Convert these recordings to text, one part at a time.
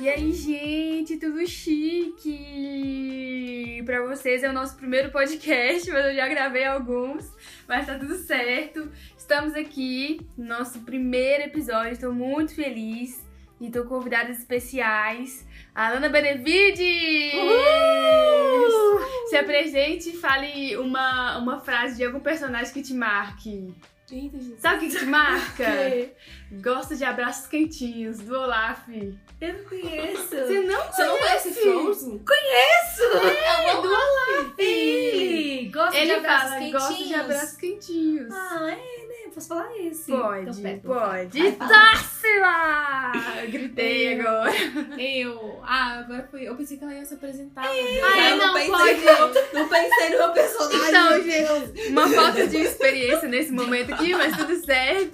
E aí, gente, tudo chique? Pra vocês é o nosso primeiro podcast, mas eu já gravei alguns, mas tá tudo certo. Estamos aqui no nosso primeiro episódio, estou muito feliz e tô com convidadas especiais. A Alana Benevides! Se apresente e fale uma, uma frase de algum personagem que te marque. Eita. Sabe o que, que te marca? Que? Gosta de abraços quentinhos, do Olaf. Eu não conheço. Você não Você não conhece Frozen? Conheço! É do Olaf! Ele gosta Ele de abraços fala, quentinhos. gosta de abraços quentinhos. Ah, é? Posso falar esse? Pode, Então, pera, pode. Társila! Gritei Eu. agora. Eu. Ah, agora foi. Eu pensei que ela ia se apresentar. Ai, eu não, não, pensei pode. no, não pensei no meu personagem. Então, gente. Uma falta de experiência nesse momento aqui, mas tudo certo.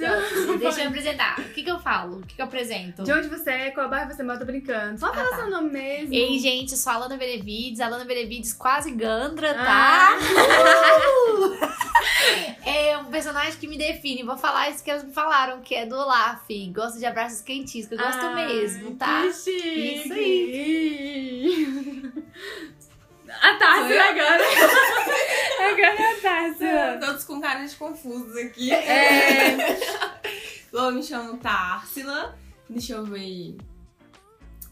Deixa eu me apresentar. O que, que eu falo? O que, que eu apresento? De onde você é, qual bairro você mora, tô brincando. Só fala tá. seu nome mesmo. Ei, gente, eu sou a Alana Benevides, Alana Benevides quase Gandra, Ah. tá? é um personagem que me define. Vou falar isso que elas me falaram, que é do Olaf. Gosto de abraços quentinhos, que eu gosto mesmo, tá? Que chique. Isso aí. A eu? agora. agora é a Társila. Todos com caras confusos aqui. É. Eu me chamo Társila. Deixa eu ver.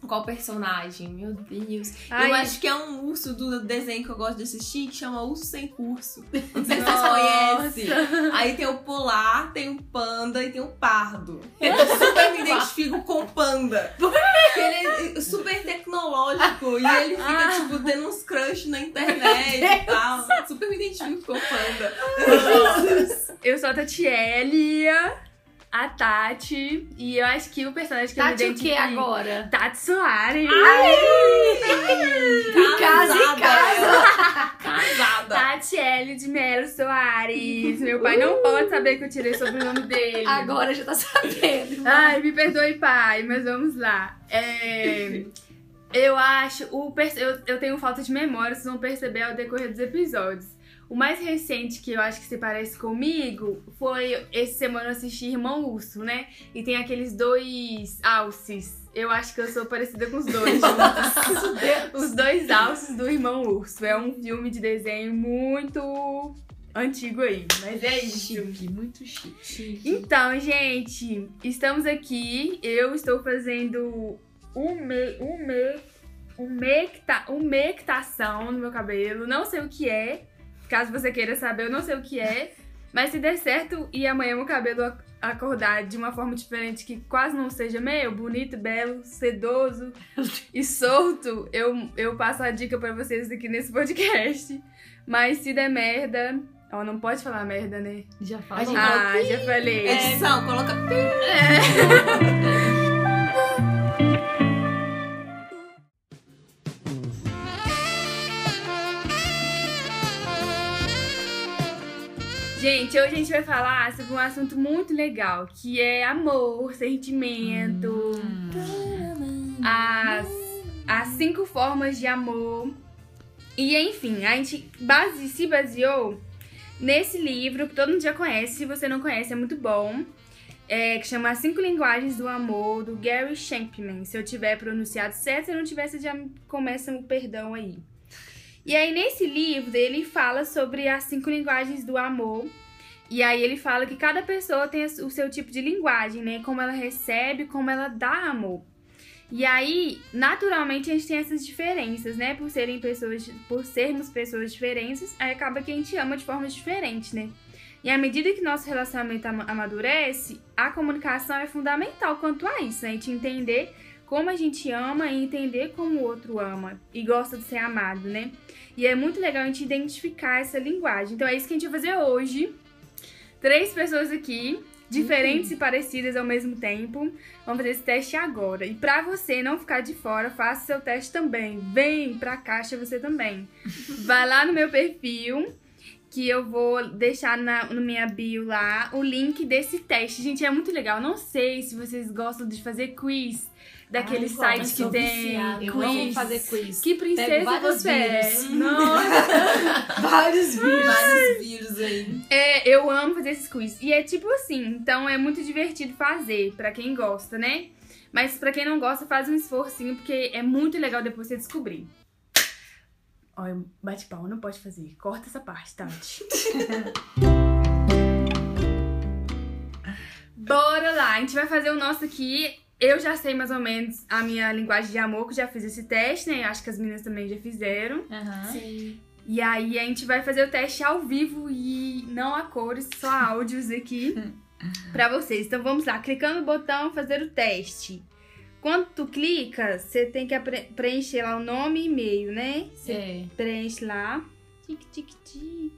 Qual personagem? Meu Deus. Ai. Eu acho que é um urso do desenho que eu gosto de assistir que chama Urso Sem Curso. Não sei se vocês conhecem. Aí tem o polar, tem o panda e tem o pardo. Eu super me identifico com o panda. Porque ele é super tecnológico e ele fica, Ah. tipo, tendo uns crush na internet e tal. Super me identifico com o panda. Eu sou a Tatielia, a Tati, e eu acho que o personagem que eu Tati me o que agora? Tati Soares. casa em casa. Casada. Tati L de Melo Soares. Meu pai não pode saber que eu tirei sobre o nome dele. Agora já tá sabendo. Ai, me perdoe, pai, mas vamos lá. É, eu acho. O, eu, eu tenho falta de memória, vocês vão perceber ao decorrer dos episódios. O mais recente que eu acho que se parece comigo foi esse semana eu assisti Irmão Urso, né? E tem aqueles dois alces. Eu acho que eu sou parecida com os dois juntos. os dois alces do Irmão Urso. É um filme de desenho muito antigo aí, mas é isso. Chique, muito chique. Então, gente, estamos aqui. Eu estou fazendo um me, um me, um mecta, um mectação no meu cabelo. Não sei o que é. Caso você queira saber, eu não sei o que é. Mas se der certo e amanhã meu cabelo ac- acordar de uma forma diferente que quase não seja meu, bonito, belo, sedoso e solto, eu, eu passo a dica pra vocês aqui nesse podcast. Mas se der merda. Ó, não pode falar merda, né? Já falou. Ah, já falei. Edição, coloca. Gente, hoje a gente vai falar sobre um assunto muito legal, que é amor, sentimento, as, as cinco formas de amor. E enfim, a gente base, se baseou nesse livro que todo mundo já conhece, se você não conhece é muito bom, é, que chama As Cinco Linguagens do Amor, do Gary Champman. Se eu tiver pronunciado certo, se eu não tiver, você já começa o perdão aí. E aí, nesse livro, ele fala sobre as cinco linguagens do amor. E aí, ele fala que cada pessoa tem o seu tipo de linguagem, né? Como ela recebe, como ela dá amor. E aí, naturalmente, a gente tem essas diferenças, né? Por serem pessoas, por sermos pessoas diferentes, aí acaba que a gente ama de formas diferentes, né? E à medida que nosso relacionamento ama- amadurece, a comunicação é fundamental quanto a isso, né? A gente entender como a gente ama e entender como o outro ama e gosta de ser amado, né? E é muito legal a gente identificar essa linguagem. Então é isso que a gente vai fazer hoje. Três pessoas aqui, diferentes e parecidas ao mesmo tempo. Vamos fazer esse teste agora. E pra você não ficar de fora, faça seu teste também. Vem pra caixa você também. Vai lá no meu perfil, que eu vou deixar na no minha bio lá o link desse teste. Gente, é muito legal. Não sei se vocês gostam de fazer quiz daquele Ai, igual, site que tem. Eu quiz. amo fazer quiz. Que princesa você é? vírus. Nossa. Vários vídeos. Vários vírus aí. É, eu amo fazer esses quiz. E é tipo assim, então é muito divertido fazer, pra quem gosta, né? Mas pra quem não gosta, faz um esforcinho, porque é muito legal depois você descobrir. Olha, bate palma, não pode fazer. Corta essa parte, Tati. Bora lá, a gente vai fazer o nosso aqui. Eu já sei mais ou menos a minha linguagem de amor, que eu já fiz esse teste, né? Acho que as meninas também já fizeram. Aham. Sim. E aí a gente vai fazer o teste ao vivo e não a cores, só áudios aqui pra vocês. Então vamos lá, clicando no botão fazer o teste. Quando tu clica, você tem que preencher lá o nome e e-mail, né? Você É. preenche lá. Tic, tic, tic.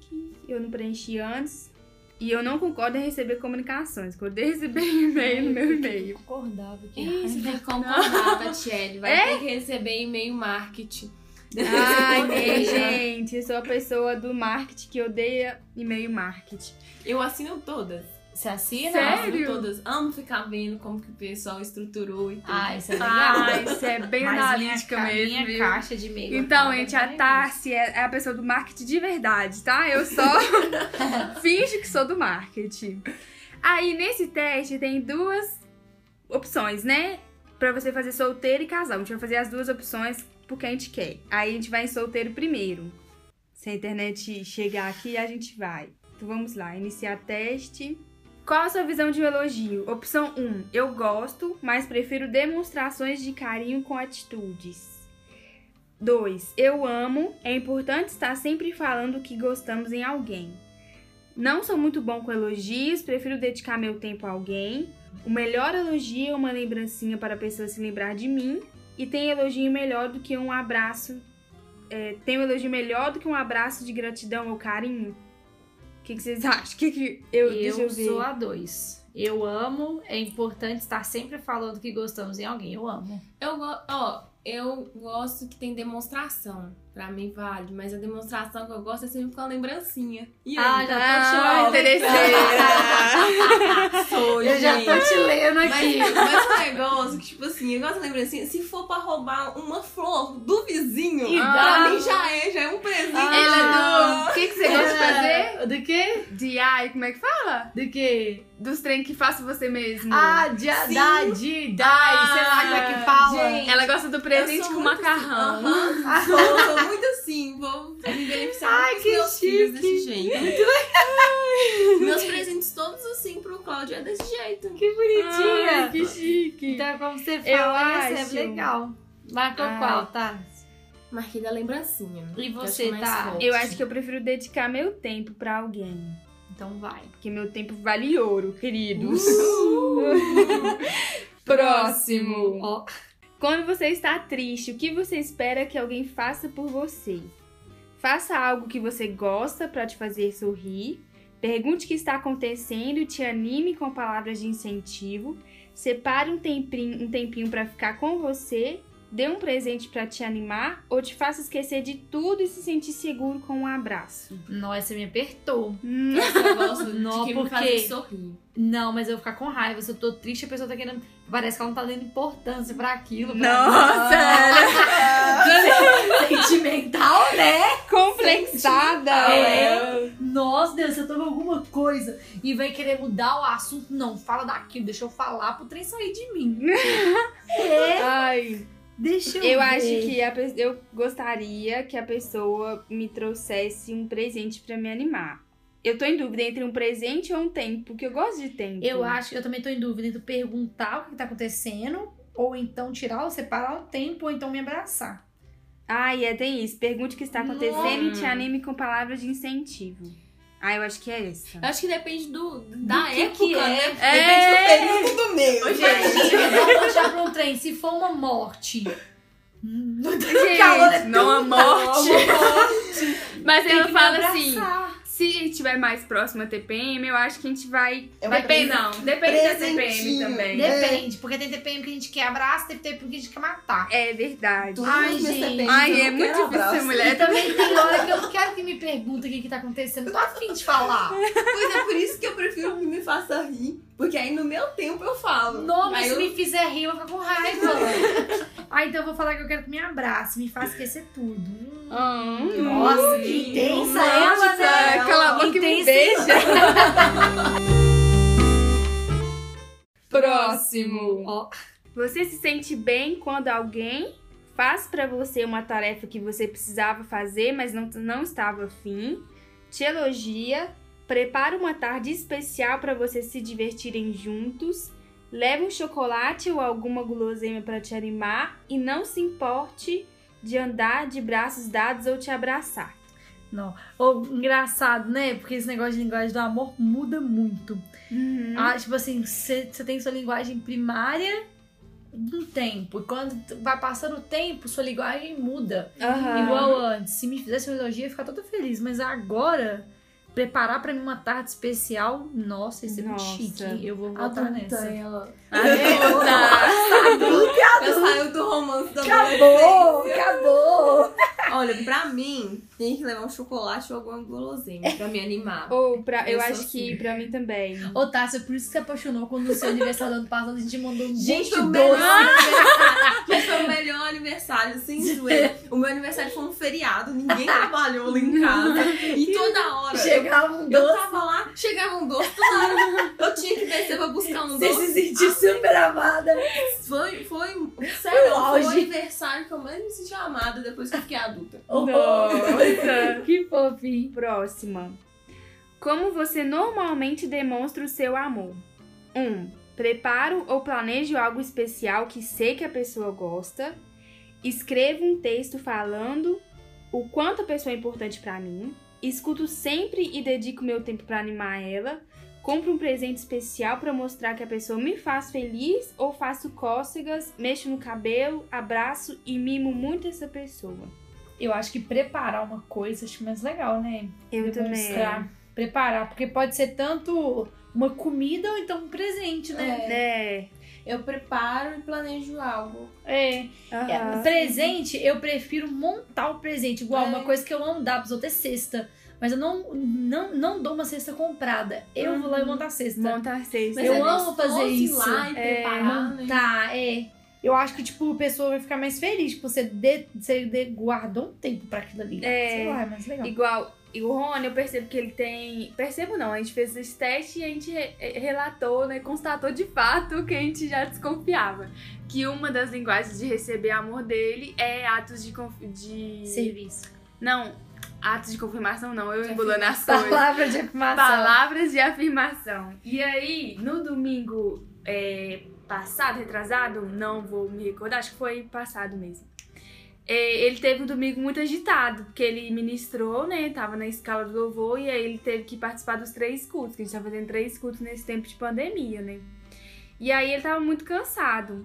Eu não preenchi antes. E eu não concordo em receber comunicações. Quando eu receber e-mail no meu e-mail. Concordava que Isso, tem que concordar, Tatiele. Vai É? ter que receber e-mail marketing. Ai, e, gente, eu sou a pessoa do marketing que odeia e-mail marketing. Eu assino todas. Você assina? Sério? Todas. Amo ficar vendo como que o pessoal estruturou e tudo. Ah, isso é legal. Ah, isso é bem Mas analítica minha, mesmo. Minha viu? caixa de e-mail. Então, gente, a bem Tassi é é a pessoa do marketing de verdade, tá? Eu só finjo que sou do marketing. Aí, nesse teste, tem duas opções, né? Pra você fazer solteiro e casal. A gente vai fazer as duas opções porque a gente quer. Aí, a gente vai em solteiro primeiro. Se a internet chegar aqui, a gente vai. Então, vamos lá. Iniciar teste. Qual a sua visão de um elogio? Opção 1. Eu gosto, mas prefiro demonstrações de carinho com atitudes. 2. Eu amo. É importante estar sempre falando que gostamos em alguém. Não sou muito bom com elogios, prefiro dedicar meu tempo a alguém. O melhor elogio é uma lembrancinha para a pessoa se lembrar de mim. E tem elogio melhor do que um abraço. É, tem um elogio melhor do que um abraço de gratidão ou carinho? O que, que vocês acham? Que que eu, Eu eu sou a dois. Eu amo, é importante estar sempre falando que gostamos em alguém. Eu amo. Eu gosto, ó, eu gosto que tem demonstração. Pra mim vale, mas a demonstração que eu gosto é sempre com a lembrancinha. E aí? Ah, já tô Ah, chorando. interesseira. Sou, Eu já tô gente. te lendo Mas, aqui. mas um negócio que, tipo assim, eu gosto de lembrancinha, se for pra roubar uma flor do vizinho, E pra dá. mim já é, já é um presente. Ah. Ele é do. O que, que você gosta de fazer? Do quê? De ai, como é que fala? Do quê? Dos trem que faça você mesmo. Ah, de, Sim. da, de, dai, sei lá como é que fala. gente. Ela gosta do presente com muito macarrão. assim, sou muito assim, vou me beneficiar Ai, que meus filhos chique. desse jeito. Meus presentes todos assim pro Cláudio é desse jeito. Que bonitinha. Ai, que chique. Então, como você Eu fala, acho. recebe legal. Marcou Ai. qual, tá? Marquei da lembrancinha. E eu você, tá? forte. Eu acho que eu prefiro dedicar meu tempo pra alguém. Então vai. Porque meu tempo vale ouro, queridos. Uh! Próximo. Ó, Quando você está triste, o que você espera que alguém faça por você? Faça algo que você gosta pra te fazer sorrir. Pergunte o que está acontecendo e te anime com palavras de incentivo. Separe um tempinho, um tempinho para ficar com você. Dê um presente pra te animar ou te faça esquecer de tudo e se sentir seguro com um abraço. nossa, você me apertou. Essa eu gosto de Não, quem me porque- sorrir. Não, mas eu vou ficar com raiva. Se eu tô triste, a pessoa tá querendo. Parece que ela não tá dando importância pra aquilo. pra Nossa. Sentimental, né? complexada. É. Nossa, Deus, você toma alguma coisa e vem querer mudar o assunto. Não, fala daquilo, deixa eu falar pro trem sair de mim. É, Ai. Deixa eu Eu ver. acho que a eu gostaria que a pessoa me trouxesse um presente pra me animar. Eu tô em dúvida entre um presente ou um tempo, porque eu gosto de tempo. Eu acho que eu também tô em dúvida entre perguntar o que tá acontecendo, ou então tirar ou separar o tempo, ou então me abraçar. Ah, e é, tem isso. Pergunte o que está acontecendo e te Nossa. anime com palavras de incentivo. Ah, eu acho que é essa. Eu acho que depende do, da que época, que é? né? É. Depende do período mesmo. Imagina, eu vou puxar pra um trem, se for uma morte. Não tem Gente, calor, é não a tão morte. Mas Tem ela fala assim. Se tiver mais próximo a TPM, eu acho que a gente vai. É Depende, não. Depende da TPM presentinho. também. É. Depende, porque tem TPM que a gente quer abraço, tem TPM que a gente quer matar. É verdade. Duas Ai, minhas gente. TPMs, Ai, é muito difícil abraço. ser mulher. E também tem hora que eu não quero que me perguntem o que, que tá acontecendo. Tô afim de falar. Pois é por isso que eu prefiro que me faça rir. Porque aí no meu tempo eu falo. Não, mas se eu... me fizer rir, eu vou ficar com raiva. ah, então eu vou falar que eu quero que me abrace, me faça esquecer tudo. Hum. Hum. Nossa, que intensa Nossa, ela, né? Cala a boca e me Intensa. beija. Próximo. Ó, Você se sente bem quando alguém faz pra você uma tarefa que você precisava fazer, mas não, não estava afim, te elogia, prepara uma tarde especial pra vocês se divertirem juntos, leva um chocolate ou alguma guloseima pra te animar e não se importe de andar de braços dados ou te abraçar. não. Ô, engraçado, né? Porque esse negócio de linguagem do amor muda muito. Ah, tipo assim, você tem sua linguagem primária um tempo. E quando vai passando o tempo, sua linguagem muda. Aham. Igual antes. Se me fizesse um elogio, eu ia ficar toda feliz. Mas agora, preparar pra mim uma tarde especial, nossa, isso é muito chique. Eu vou voltar nessa. ela. Adulta. Eu saio do romance da Acabou! adolescência. Acabou! Olha, pra mim, tem que levar um chocolate ou alguma guloseima pra me animar. Ou pra, eu, Eu acho que assim. pra mim também. Ô, Tássia, por isso que você apaixonou quando no seu aniversário do ano passado a gente mandou um Gente, monte de o melhor doce. aniversário. Gente, foi o melhor aniversário, sem zoeira. O meu aniversário foi um feriado, ninguém trabalhou lá em casa. E toda hora. Chegava um Eu doce. tava lá, chegava um doce, hora eu tinha que descer pra buscar um Você doce. se sentiu super amada. Foi, foi, sério, foi o auge. aniversário que eu mais me senti amada depois que eu fiquei adulta. Nossa. que fofinho. Próxima. Como você normalmente demonstra o seu amor? 1. Um, preparo ou planejo algo especial que sei que a pessoa gosta. Escrevo um texto falando o quanto a pessoa é importante pra mim. Escuto sempre e dedico meu tempo pra animar ela. Compro um presente especial pra mostrar que a pessoa me faz feliz ou faço cócegas, mexo no cabelo, abraço e mimo muito essa pessoa. Eu acho que preparar uma coisa acho mais legal, né? Eu Demonstrar. Preparar, porque pode ser tanto uma comida ou então um presente, né? É. Eu preparo e planejo algo. É. aham. É, presente, eu prefiro montar o presente. Igual, É. uma coisa que eu amo dar pros outros é cesta. Mas eu não, não, não dou uma cesta comprada. Eu vou lá e monto a cesta. Monta a cesta. Eu é amo fazer ir isso. lá e É, preparar, né? Tá, é. Eu acho que, tipo, a pessoa vai ficar mais feliz. Tipo, você, de, você de- guardou um tempo pra aquilo ali. É. Sei lá, é mais legal. Igual, e o Rony, eu percebo que ele tem. Percebo não, a gente fez esse teste e a gente re- relatou, né? Constatou de fato que a gente já desconfiava. Que uma das linguagens de receber amor dele é atos de. conf- de... Serviço. Não, atos de confirmação não, eu De embolando as coisas. Palavra de afirmação. Palavras de afirmação. E aí, no domingo é, passado, retrasado, não vou me recordar, acho que foi passado mesmo. É, ele teve um domingo muito agitado, porque ele ministrou, né? Tava na escala do louvor e aí ele teve que participar dos três cultos, que a gente tá fazendo três cultos nesse tempo de pandemia, né? E aí ele tava muito cansado.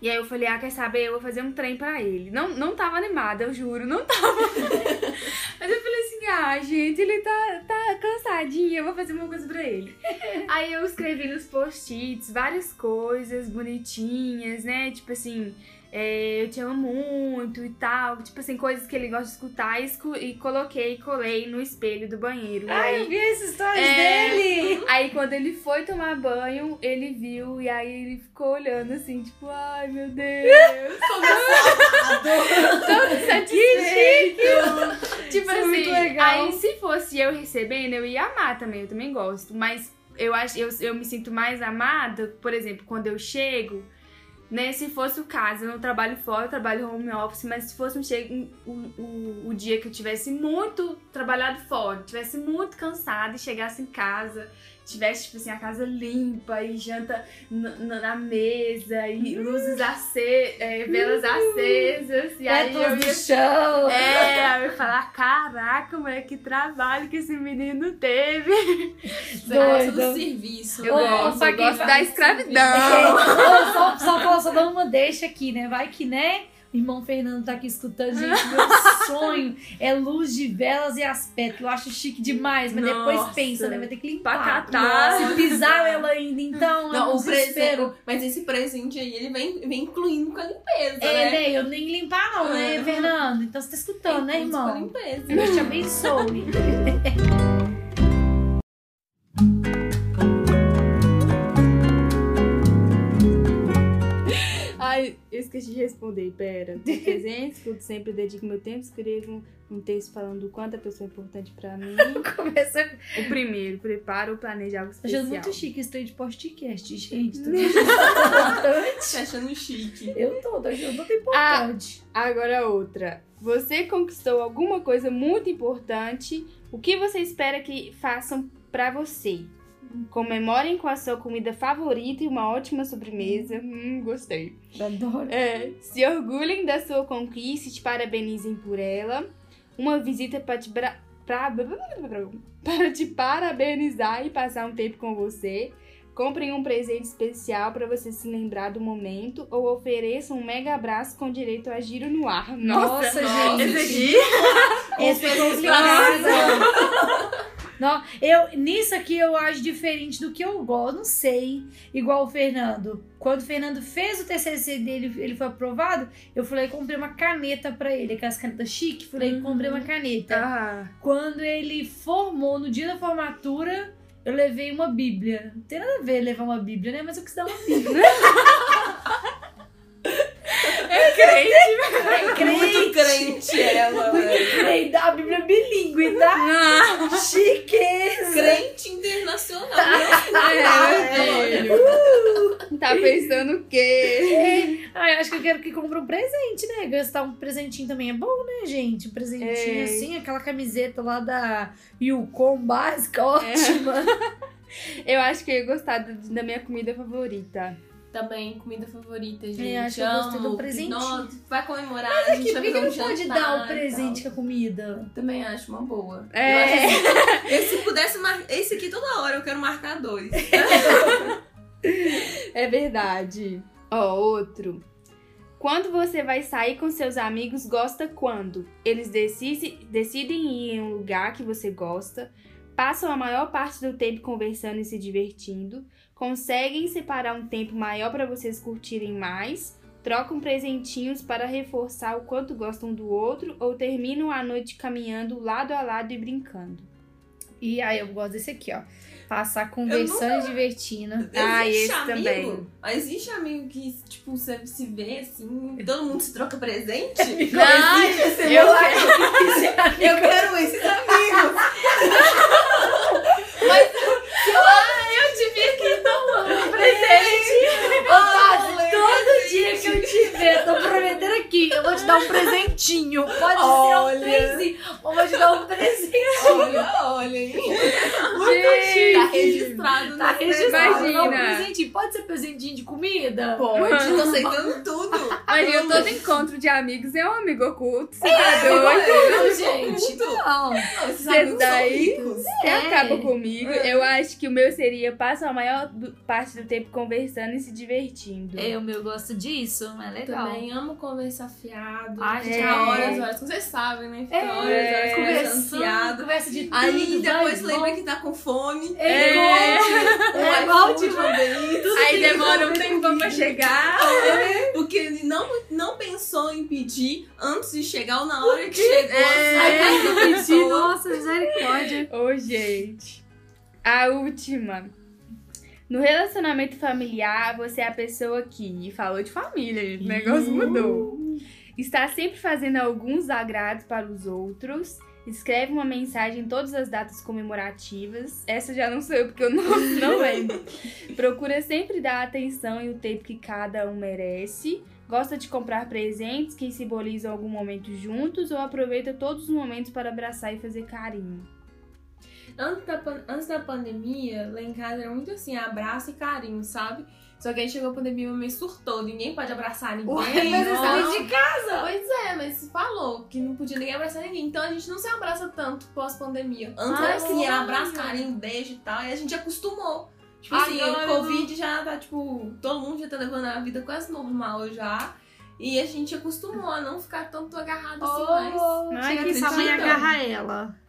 E aí eu falei, ah, quer saber? Eu vou fazer um trem pra ele. Não, não tava animada, eu juro, não tava. Mas eu falei assim, ah, gente, ele tá, tá cansadinho, eu vou fazer uma coisa pra ele. aí eu escrevi nos post-its várias coisas bonitinhas, né? Tipo assim, é, eu te amo muito e tal. Tipo assim, coisas que ele gosta de escutar e, escu- e coloquei e colei no espelho do banheiro. Ai, aí- eu vi essas histórias É. dele. Aí quando ele foi tomar banho, ele viu e aí ele ficou olhando assim, tipo, ai meu Deus, todo satisfeito. tipo Isso é assim, muito legal. aí se fosse eu recebendo, eu ia amar também, eu também gosto. Mas eu acho, eu, eu me sinto mais amada, por exemplo, quando eu chego. Né, se fosse o caso, eu não trabalho fora, eu trabalho home office, mas se fosse um, um- o dia que eu tivesse muito trabalhado fora, tivesse muito cansada e chegasse em casa, tivesse, tipo assim, a casa limpa e janta na mesa e luzes acesas, velas acesas, e aí eu ia do chão. é, aí eu ia falar, caraca, mulher, que trabalho que esse menino teve. Do serviço. Eu né? gosto, eu gosto da É, escravidão. ô, só, só, só, só dando uma deixa aqui, né? Vai que, né? Irmão Fernando tá aqui escutando, gente. Meu sonho é luz de velas e aspecto. Eu acho chique demais, mas depois Nossa. pensa, né? Vai ter que limpar. Pra catar. Se pisar ela ainda, então. é Não, um o presente. Mas esse presente aí, ele vem, vem incluindo com a limpeza, É, né? né? Eu nem limpar, não, né, Uhum. Fernando? Então você tá escutando, né, Incluso Com a irmão? limpeza. Deus te abençoe. esqueci de responder, pera. Presente, escuto sempre, dedico meu tempo, escrevo um texto falando o quanto a pessoa é importante pra mim. Começa O primeiro, preparo ou planejo algo achando especial. muito chique esse trem de podcast, gente. Tô achando importante. Tá achando chique. Eu tô, tô achando muito importante. Agora outra. Você conquistou alguma coisa muito importante. O que você espera que façam pra você? Comemorem com a sua comida favorita e uma ótima sobremesa. Hum, gostei. Adoro. É, se orgulhem da sua conquista e te parabenizem por ela. Uma visita para te, bra- pra- para te parabenizar e passar um tempo com você. Comprem um presente especial para você se lembrar do momento ou ofereçam um mega abraço com direito a giro no ar. Nossa, Nossa, esse gente. aqui. Esse é complicado. Não, eu, nisso aqui eu acho diferente do que eu gosto, não sei. Igual o Fernando. Quando o Fernando fez o TCC dele, ele foi aprovado, eu falei, comprei uma caneta pra ele, aquelas canetas chique, falei, comprei uma caneta. Ah, Quando ele formou, no dia da formatura, eu levei uma bíblia. Não tem nada a ver levar uma bíblia, né? Mas eu quis dar uma bíblia. crente. É crente. Muito crente ela, velho. Crente, da Bíblia bilíngue, tá? Ah, Chiqueza. Crente internacional. é, velho. Tá pensando o quê? Ah, eu acho que eu quero que compre um presente, né? Gastar um presentinho também é bom, né, gente? Um presentinho É. assim, aquela camiseta lá da Yukon básica, ótima. Eu acho que eu ia gostar da minha comida favorita. Também, comida favorita, gente. É, acho que eu do Amo. presentinho. Nossa, vai comemorar, a Mas gente aqui, por vai que, que fazer um não pode dar o e presente com a comida? Também acho uma boa. É. Eu acho assim, eu, se pudesse marcar. Esse aqui toda hora eu quero marcar dois. É verdade. Ó, outro. Quando você vai sair com seus amigos, gosta quando? Eles decidi- decidem ir em um lugar que você gosta, passam a maior parte do tempo conversando e se divertindo, conseguem separar um tempo maior para vocês curtirem mais, trocam presentinhos para reforçar o quanto gostam do outro ou terminam a noite caminhando lado a lado e brincando. E aí, eu gosto desse aqui, ó. Passar conversando e divertindo. Ah, esse amigo, também. Mas existe amigo que, tipo, você se vê assim, todo mundo se troca presente? Não, existe esse eu moleque? Eu quero esses amigos. Eu que tomando presente. Tati, todo dia que eu te ver, tô prometendo aqui, eu vou te dar um presentinho. Pode ser um Olha. presentinho, ou vou te dar um presentinho. Olha, olha, hein? Gente. Tá registrado Tá registrado. Imagina. Não, um presentinho. Pode ser presentinho de comida? Pode, tô aceitando tudo. Imagina, todo encontro de amigos é um amigo oculto. Você tá doido? Não, gente, não. Não, esses Cê amigos daí-. Você É. acaba comigo. Eu acho que o meu seria passa a maior parte do tempo conversando e se divertindo. É, o meu gosto disso, é legal. Também amo conversar fiado. Ai, Ficar é. horas, horas. Vocês sabem, né? Ficar É, horas, horas conversando fiado. conversa de tudo. Aí depois vai, lembra bom. que tá com fome. É, É. Um É, vez. Tudo Aí demora um tempão pra chegar. Porque ele não, não pensou em pedir antes de chegar ou na hora que chegou. É. da pessoa. Nossa, misericórdia. Ô, gente. A última. No relacionamento familiar, você é a pessoa que. E falou de família, gente. O negócio mudou. Está sempre fazendo alguns agrados para os outros. Escreve uma mensagem em todas as datas comemorativas. Essa já não sou eu, porque eu não, não lembro. Procura sempre dar a atenção e o tempo que cada um merece. Gosta de comprar presentes que simbolizam algum momento juntos ou aproveita todos os momentos para abraçar e fazer carinho. Antes da, antes da pandemia, lá em casa era muito assim, abraço e carinho, sabe? Só que aí chegou a pandemia, meu mãe surtou. Ninguém pode abraçar ninguém. Ué, mas você não. saiu de casa. Pois é, mas falou que não podia ninguém abraçar ninguém. Então a gente não se abraça tanto pós-pandemia. Antes Ai, era assim, era abraço, carinho, beijo e tal. E a gente acostumou. Tipo assim, o não. Covid já tá, tipo, todo mundo já tá levando a vida quase normal já. E a gente acostumou a não ficar tanto agarrado assim Oh, mais. Ai, chega que que sua mãe acredita? agarra ela.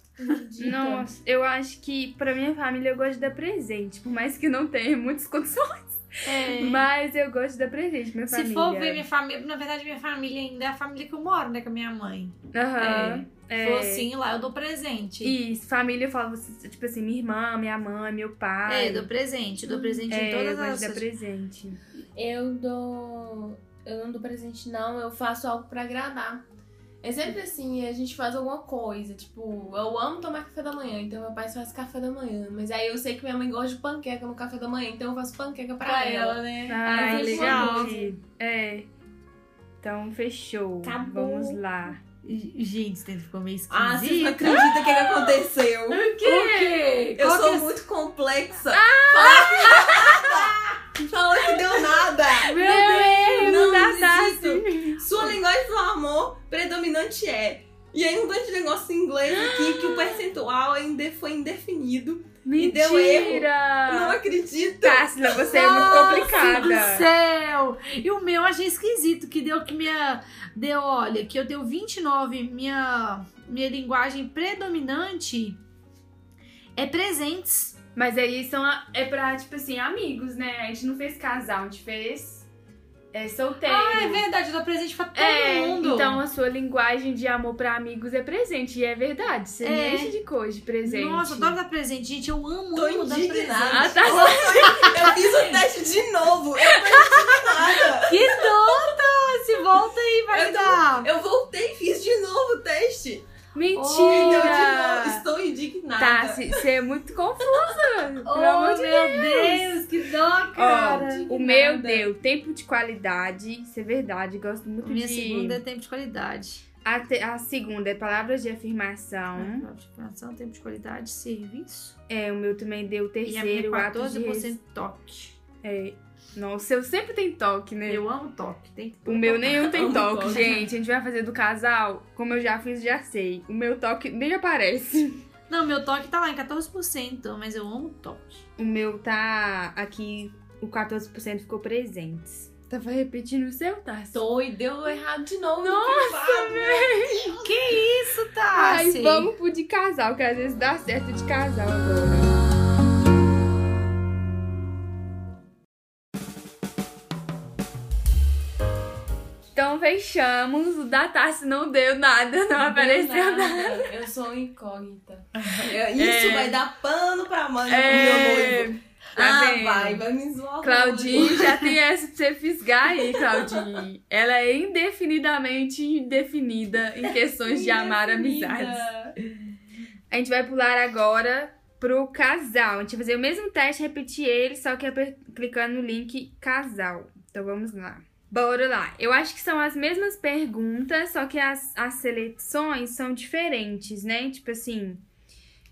Nossa, eu acho que pra minha família eu gosto de dar presente. Por mais que não tenha muitas condições. É. Mas eu gosto de dar presente pra minha Se família. for ver minha família, na verdade, minha família ainda é a família que eu moro, né? Com a minha mãe. Aham. Se É. for assim, lá eu dou presente. Isso, família eu falo, tipo assim, minha irmã, minha mãe, meu pai. É, eu dou presente. Dou presente É, em eu todas gosto as. de dar presente. Eu dou. Eu não dou presente, não. Eu faço algo pra agradar. É sempre assim, a gente faz alguma coisa. Tipo, eu amo tomar café da manhã, então meu pai faz café da manhã. Mas aí eu sei que minha mãe gosta de panqueca no café da manhã, então eu faço panqueca pra, Pra ela. ela, né? Ai, legal. É. Então, fechou. Acabou. Vamos lá. Gente, isso ficou meio esquisito. Ah, vocês não acreditam o que, que aconteceu? O quê? Eu Qual sou que é- muito complexa. Fala Fala que deu nada. Meu Deus, não tá, tá, acredito. Sua linguagem do amor predominante é. E aí um monte de negócio em inglês aqui que o percentual ainda foi indefinido. Mentira! deu erro. Não acredito. Tássila, você é muito Nossa complicada. do céu! E o meu eu achei esquisito, que deu que minha. Deu, olha, que eu deu 29, minha, minha linguagem predominante é presentes. Mas aí são é pra, tipo assim, amigos, né? A gente não fez casal, a gente fez é, solteiro. Ah, é verdade, eu dou presente pra todo É, mundo. então a sua linguagem de amor pra amigos é presente. E é verdade, você É. enche de coisa de presente. Nossa, eu adoro dar presente, gente. Eu amo, Tô amo dar indignada. Ah, presente. tá. Eu fiz o teste de novo. Eu tô indignada. Que nota! Se volta aí, vai Eu tô- dar. Eu voltei e fiz de novo o teste. Mentira! Deu de novo. Estou indignada. Tá, você é muito confusa. Pelo Oh, amor de meu Deus, que dó, cara. Ó, o meu deu tempo de qualidade, isso é verdade, gosto muito Minha de... segunda é tempo de qualidade. A, te- a segunda é palavras de afirmação. Palavra de afirmação, tempo de qualidade, serviço. É, o meu também deu o E a minha terceiro, de... 14% res- toque. É, nossa, eu sempre tenho toque, né? Eu amo toque. Tem que O meu nenhum tem toque, toque. gente. A gente vai fazer do casal, como eu já fiz, já sei. O meu toque nem aparece. Não, meu toque tá lá em 14%, mas eu amo toque. O meu tá aqui, o 14% ficou presentes. Tava repetindo o seu, tá? Tô e deu errado de novo. Nossa, velho! Que isso, Ai, Tassi? vamos pro de casal, que às vezes dá certo de casal agora. Fechamos. O da Tassi não deu nada, não, apareceu nada. Eu sou incógnita. Isso É. vai dar pano pra mãe do É. meu noivo. Tá ah, vendo? vai, vai me zoar. Claudinho já tem essa pra você fisgar aí, Claudinho. Ela é indefinidamente indefinida em questões de amar amizades. A gente vai pular agora pro casal. A gente vai fazer o mesmo teste, repetir ele, só que aper- clicando no link casal. Então vamos lá. Bora lá. Eu acho que são as mesmas perguntas, só que as, as seleções são diferentes, né? Tipo assim,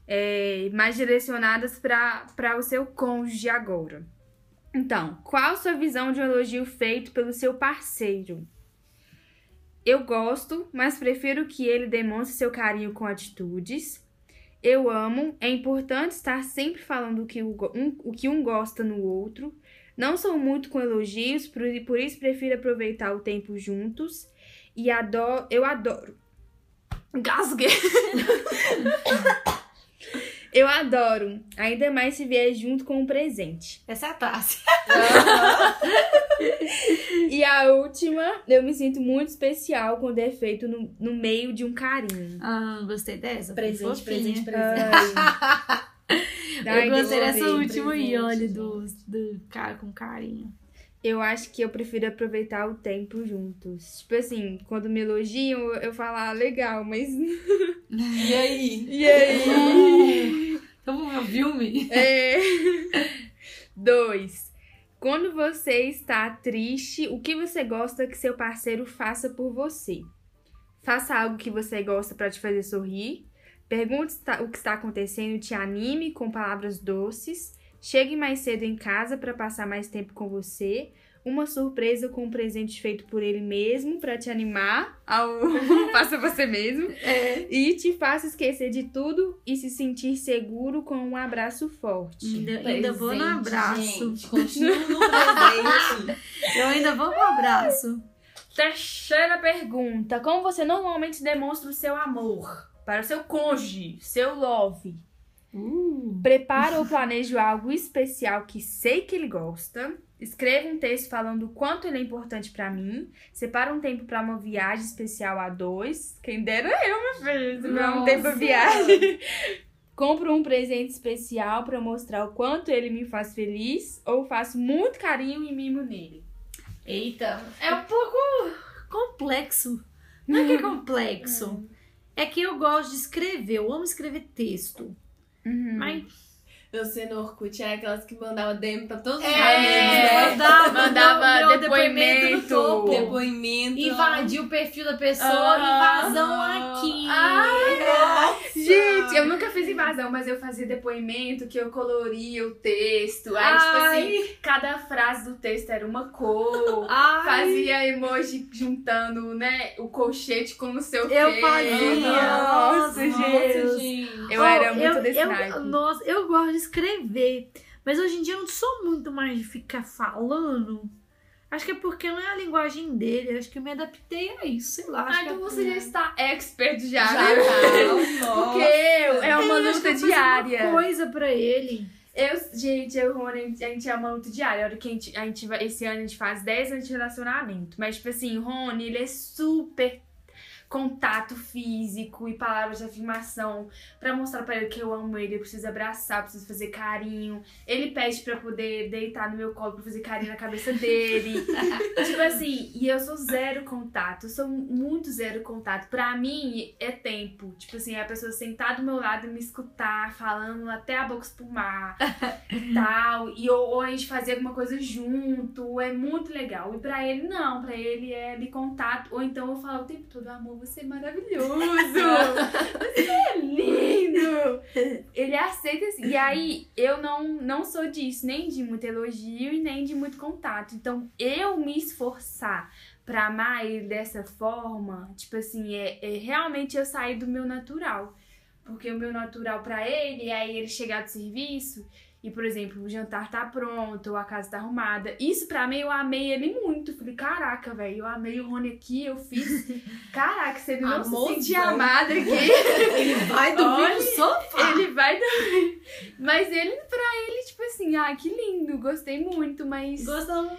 é, mais direcionadas para o seu cônjuge agora. Então, qual sua visão de um elogio feito pelo seu parceiro? Eu gosto, mas prefiro que ele demonstre seu carinho com atitudes. Eu amo, é importante estar sempre falando o que, um, o que um gosta no outro. Não sou muito com elogios, por, por isso prefiro aproveitar o tempo juntos. E adoro, eu adoro. Gasguei. eu adoro, ainda mais se vier junto com um presente. Essa é a Tassi. E a última, eu me sinto muito especial quando é feito no, no meio de um carinho. Ah, gostei dessa. Presente, presente, presente. Eu gostei dessa última aí, olha, do, do cara com carinho. Eu acho que eu prefiro aproveitar o tempo juntos. Tipo assim, quando me elogiam, eu, eu falo, ah, legal, mas. E aí? E aí? Então vamos ver o filme? É. Dois. Quando você está triste, o que você gosta que seu parceiro faça por você? Faça algo que você gosta para te fazer sorrir. Pergunte tá- o que está acontecendo te anime com palavras doces. Chegue mais cedo em casa para passar mais tempo com você. Uma surpresa com um presente feito por ele mesmo para te animar ao faça você mesmo. É. E te faça esquecer de tudo e se sentir seguro com um abraço forte. Ainda, ainda vou no Presente, abraço. Gente, continua no presente. Eu ainda vou no abraço. Terceira pergunta. Como você normalmente demonstra o seu amor para o seu cônjuge, seu love? Prepara ou planejo algo especial que sei que ele gosta. Escreva um texto falando o quanto ele é importante pra mim. Separa um tempo pra uma viagem especial a dois. Quem dera eu, meu filho. Separar um tempo pra viagem. Compro um presente especial pra mostrar o quanto ele me faz feliz. Ou faço muito carinho e mimo nele. Eita, é um pouco complexo. Não é que é complexo. É que eu gosto de escrever, eu amo escrever texto. Uhum. Mas Você no Orkut era aquelas que mandava DM pra todos os é, amigos, né? mandava, Mandava depoimento. no topo. Depoimento. Invadir o perfil da pessoa, Ah. invasão aqui. Gente, eu nunca fiz invasão, mas eu fazia depoimento que eu coloria o texto. Aí, tipo assim, cada frase do texto era uma cor. Ai, Fazia emoji juntando, né, o colchete com o quê. Eu fazia. Nossa, Nossa, gente. Eu era muito eu, desse eu. Nossa, eu gosto de escrever. Mas hoje em dia eu não sou muito mais de ficar falando. Acho que é porque não é a linguagem dele. Acho que eu me adaptei a isso, sei lá. Ah, então é- você já está expert já, Já tá. Porque Nossa. é uma luta eu faço diária. alguma coisa pra ele. Eu, gente, eu e o Rony, a gente é uma luta diária. A hora que a gente, a gente esse ano a gente faz 10 anos de relacionamento. Mas, tipo assim, o Rony, ele é super contato físico e palavras de afirmação pra mostrar pra ele que eu amo ele, eu preciso abraçar, preciso fazer carinho. Ele pede pra poder deitar no meu colo pra fazer carinho na cabeça dele. tipo assim, e eu sou zero contato, eu sou muito zero contato. Pra mim é tempo. Tipo assim, a pessoa sentar do meu lado e me escutar, falando até a boca espumar e tal. E ou, ou a gente fazer alguma coisa junto, é muito legal. E pra ele, não, pra ele é de contato. Ou então eu falo o tempo todo, amor, você é maravilhoso! Você é lindo! Ele aceita assim. E aí, eu não, não sou disso, nem de muito elogio e nem de muito contato. Então, eu me esforçar pra amar ele dessa forma, tipo assim, é, é realmente eu sair do meu natural. Porque o meu natural pra ele é aí ele chegar do serviço e, por exemplo, o jantar tá pronto, a casa tá arrumada. Isso pra mim, eu amei ele muito. Falei, caraca, velho, eu amei o Rony aqui, eu fiz. Caraca, você não se Amorzão. sentir amada aqui. Ele vai dormir Olha, no sofá. Ele vai também. Mas ele, pra ele, tipo assim, ah, que lindo, gostei muito, mas Gostam.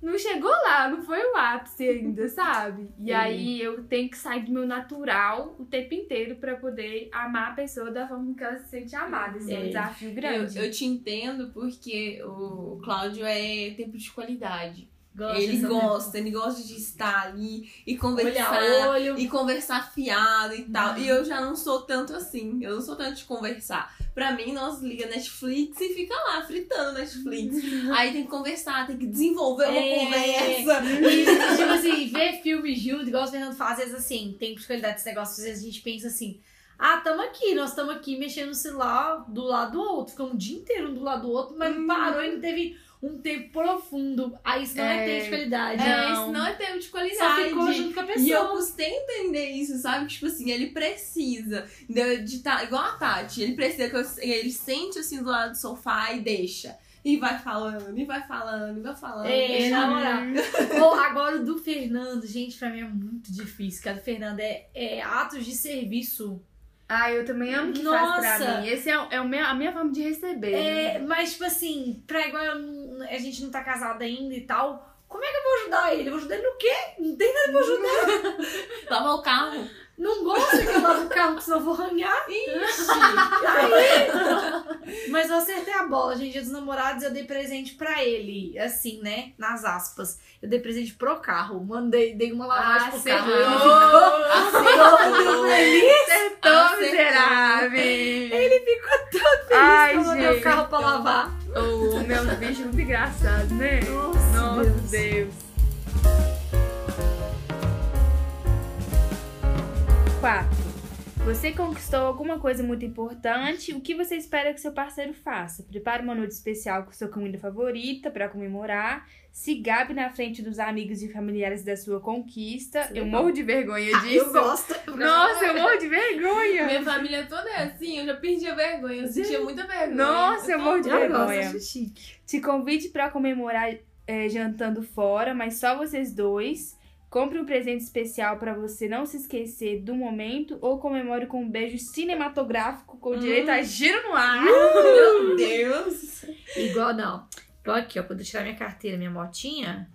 não chegou lá, não foi o ápice ainda, sabe? E aí eu tenho que sair do meu natural o tempo inteiro pra poder amar a pessoa da forma que ela se sente amada. Esse é um É. desafio Eu, grande. eu te entendo porque o Cláudio é tempo de qualidade. Gosta ele gosta, ele gosta de estar ali e conversar. Olho. E conversar fiado e tal. E eu já não sou tanto assim. Eu não sou tanto de conversar. Pra mim, nós liga Netflix e fica lá, fritando Netflix. Aí tem que conversar, tem que desenvolver uma É. conversa. E, tipo assim, ver filme junto, igual o Fernando fala, às vezes assim, tem qualidade desse negócio, às vezes a gente pensa assim, ah, tamo aqui, nós estamos aqui mexendo no celular do lado do outro, ficamos o dia inteiro um do lado do outro, mas Hum. parou e não teve um tempo profundo. Aí isso não é, É. tempo de qualidade. É, Não. isso não é tempo de Só qualidade. ficou junto com a E eu pessoa. custei entender isso, sabe? Tipo assim, ele precisa de de tá igual a Tati, ele precisa que eu, ele sente assim do lado do sofá e deixa. E vai falando, e vai falando, e vai falando. É, deixa- na moral. Ou agora o do Fernando, gente, pra mim é muito difícil. Cara, o Fernando é, é atos de serviço. Ah, eu também amo que faz Nossa. pra mim. Esse é, é o meu, a minha forma de receber. É, mas, tipo assim, pra igual eu a gente não tá casado ainda e tal, como é que eu vou ajudar ele? Eu vou ajudar ele no quê? Não tem nada pra ajudar. Lavar o carro. Não gosta que eu lave o carro, porque senão eu vou arranhar. Ixi. Mas eu acertei a bola, gente. Dia dos namorados eu dei presente pra ele, assim, né? Nas aspas. Eu dei presente pro carro. Mandei, dei uma lavagem pro carro. Ele ficou todo feliz. Acertou, Acertou. miserável! Ele ficou todo feliz Ai, que eu mandei o carro pra lavar. O meu bicho muito engraçado, né? Nossa, Nossa, Deus. Deus. 4. Você conquistou alguma coisa muito importante. O que você espera que seu parceiro faça? Prepare uma noite especial com sua comida favorita para comemorar. Se gabe na frente dos amigos e familiares da sua conquista. Isso é Eu legal. morro de vergonha Ah, disso. eu gosto. Nossa, eu morro de vergonha. Minha família toda é assim, eu já perdi a vergonha. Eu sentia muita vergonha. Nossa, eu morro de Eu gosto, vergonha. acho chique. Te convide pra comemorar é, jantando fora, mas só vocês dois. Compre um presente especial pra você não se esquecer do momento ou comemore com um beijo cinematográfico com direito a giro no ar. Meu Deus. Igual, não. Igual aqui, ó. Quando eu tirar minha carteira, minha motinha,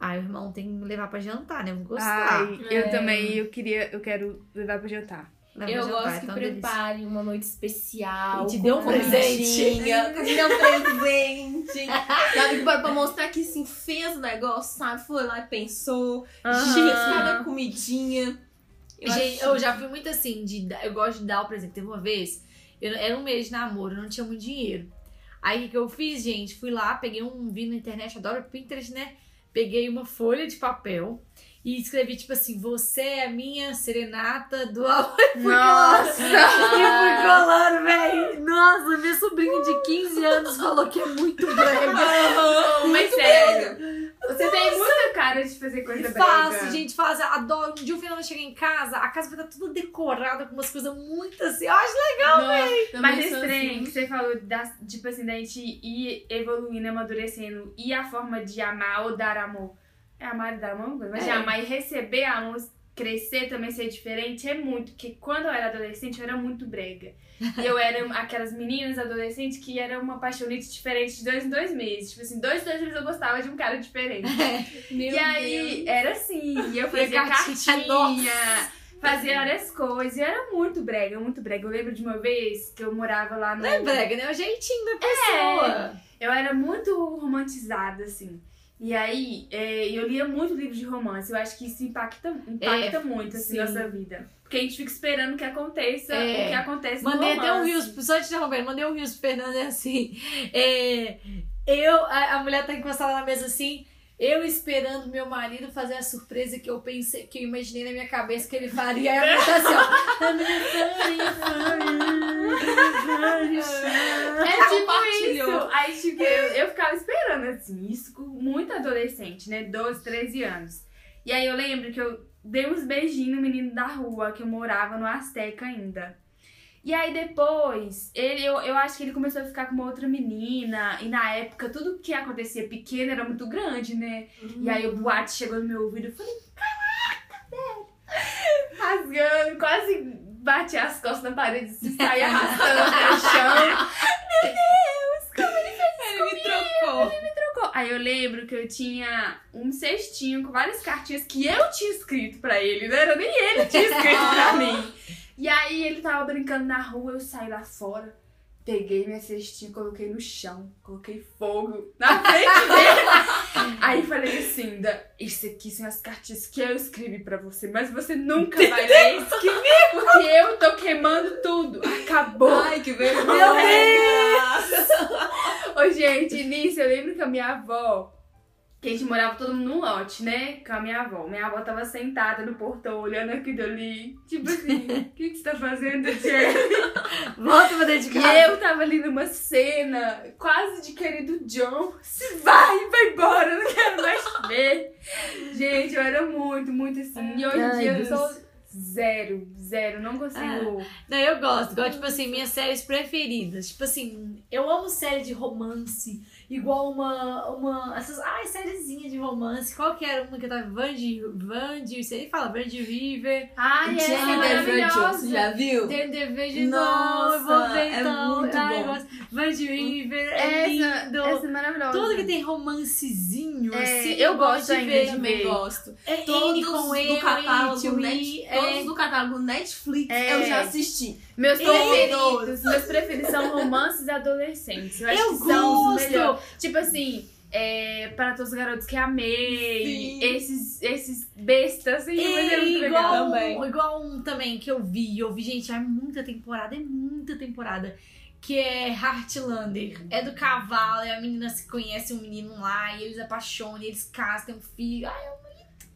aí o irmão tem que me levar pra jantar, né? Eu vou gostar. Ai, eu É. também, eu queria, eu quero levar pra jantar. Leva Eu jantar, gosto é que tão delícia. prepare uma noite especial. E te dê um presente. Me deu um presente. Sabe, pra, pra mostrar que sim, fez o negócio, sabe? Foi lá e pensou. Aham. Fez cada comidinha. Eu Gente, acho- eu já fui muito assim, de, eu gosto de dar o presente. Teve uma vez, eu, era um mês de namoro, eu não tinha muito dinheiro. Aí o que, que eu fiz, gente? Fui lá, peguei um, vi na internet, adoro Pinterest, né? Peguei uma folha de papel e escrevi, tipo assim, você é a minha serenata do amor. Nossa! E fui colando, velho. Nossa, minha sobrinha de 15 anos falou que é muito brega. Mas muito sério. brega. Você tem muita cara de fazer coisa brega. Faço, gente, faço. Adoro. Um dia o Fernando chega em casa, a casa vai estar toda decorada com umas coisas muito assim. Eu acho Nossa, Mas também esse sou trem assim. que você falou, da, tipo assim, da gente ir evoluindo, amadurecendo, e a forma de amar ou dar amor. É amar e dar amor, mas de É. amar e receber amor, crescer também, ser diferente, é muito. Porque quando eu era adolescente, eu era muito brega. E eu era aquelas meninas adolescentes que era uma paixonite diferente de dois em dois meses. Tipo assim, dois em dois meses eu gostava de um cara diferente. Meu e aí, era assim, e eu fazia cartinha, cartinha, fazia várias coisas, e era muito brega, muito brega. Eu lembro de uma vez que eu morava lá no... Não é brega, né? É o jeitinho da pessoa. Eu era muito romantizada, assim. E aí, é, eu lia muito livro de romance. Eu acho que isso impacta, impacta muito, assim, sim. nossa vida. Porque a gente fica esperando que aconteça É. o que acontece Mandei no até um romance. rios, só te interrompendo, mandei um rios pro Fernando, é assim. é, eu, a, a mulher tá encostada na mesa assim. Eu esperando meu marido fazer a surpresa que eu pensei, que eu imaginei na minha cabeça que ele faria. Aí mulher tá assim, ó. É tipo isso. Aí, tipo, eu, eu ficava esperando, assim, isso com muito adolescente, né? 12, 13 anos. E aí eu lembro que eu dei uns beijinhos no menino da rua, que eu morava no Azteca ainda. E aí depois, ele, eu, eu acho que ele começou a ficar com uma outra menina. E na época, tudo que acontecia pequeno era muito grande, né? E aí o boate chegou no meu ouvido e eu falei, caraca, velho! Rasgando, quase bati as costas na parede e saí arrastando até o chão. Ele me trocou. Trocou. Aí eu lembro que eu tinha um cestinho com várias cartinhas que eu tinha escrito pra ele, não era nem ele que tinha escrito pra mim. E aí ele tava brincando na rua, eu saí lá fora, peguei minha cestinha, coloquei no chão, coloquei fogo na frente dele. aí falei assim, da, isso aqui são as cartinhas que eu escrevi pra você, mas você nunca vai ler isso comigo, porque eu tô queimando tudo. Acabou. Ai, que vergonha. Meu Ô, gente, nisso eu lembro que a minha avó, que a gente morava todo mundo num lote, né? Com a minha avó. Minha avó tava sentada no portão, olhando aquilo ali. Tipo assim, o que, que você tá fazendo? Volta pra dentro de E casa. eu tava ali numa cena quase de querido John. Se vai, vai embora, eu não quero mais ver. Gente, eu era muito, muito assim. E hoje em dia eu sou zero, zero. Não consigo. Não, eu gosto. Igual, tipo assim, minhas séries preferidas. Tipo assim, eu amo série de romance. Igual uma. uma essas. Ai, sériezinha de romance. Qual que era uma que tava? Vandy. Vandy. Você nem fala Vandy River. Ai, essa é maravilhosa. você já viu? Vejo Nossa, não, eu vou ver é então. muito Ai, eu bom. gosto. Vandy River é Essa, lindo. essa é maravilhosa. Tudo que tem romancezinho, É, assim, eu gosto de ver. Também gosto. É Todos N com do E, catálogo Net, é. todos do catálogo Netflix É. eu já assisti. Meus preferidos, meus preferidos são romances adolescentes. Eu acho Eu que são os gosto. Tipo assim, é, para todos os garotos que amei, Sim. esses, esses bestas, assim, mas é E muito igual, legal. também. Um, igual um também que eu vi, eu vi, gente, é muita temporada, é muita temporada. Que é Heartlander. É do cavalo, e a menina se conhece um menino lá, e eles apaixonam, e eles casam, tem um filho. Ai,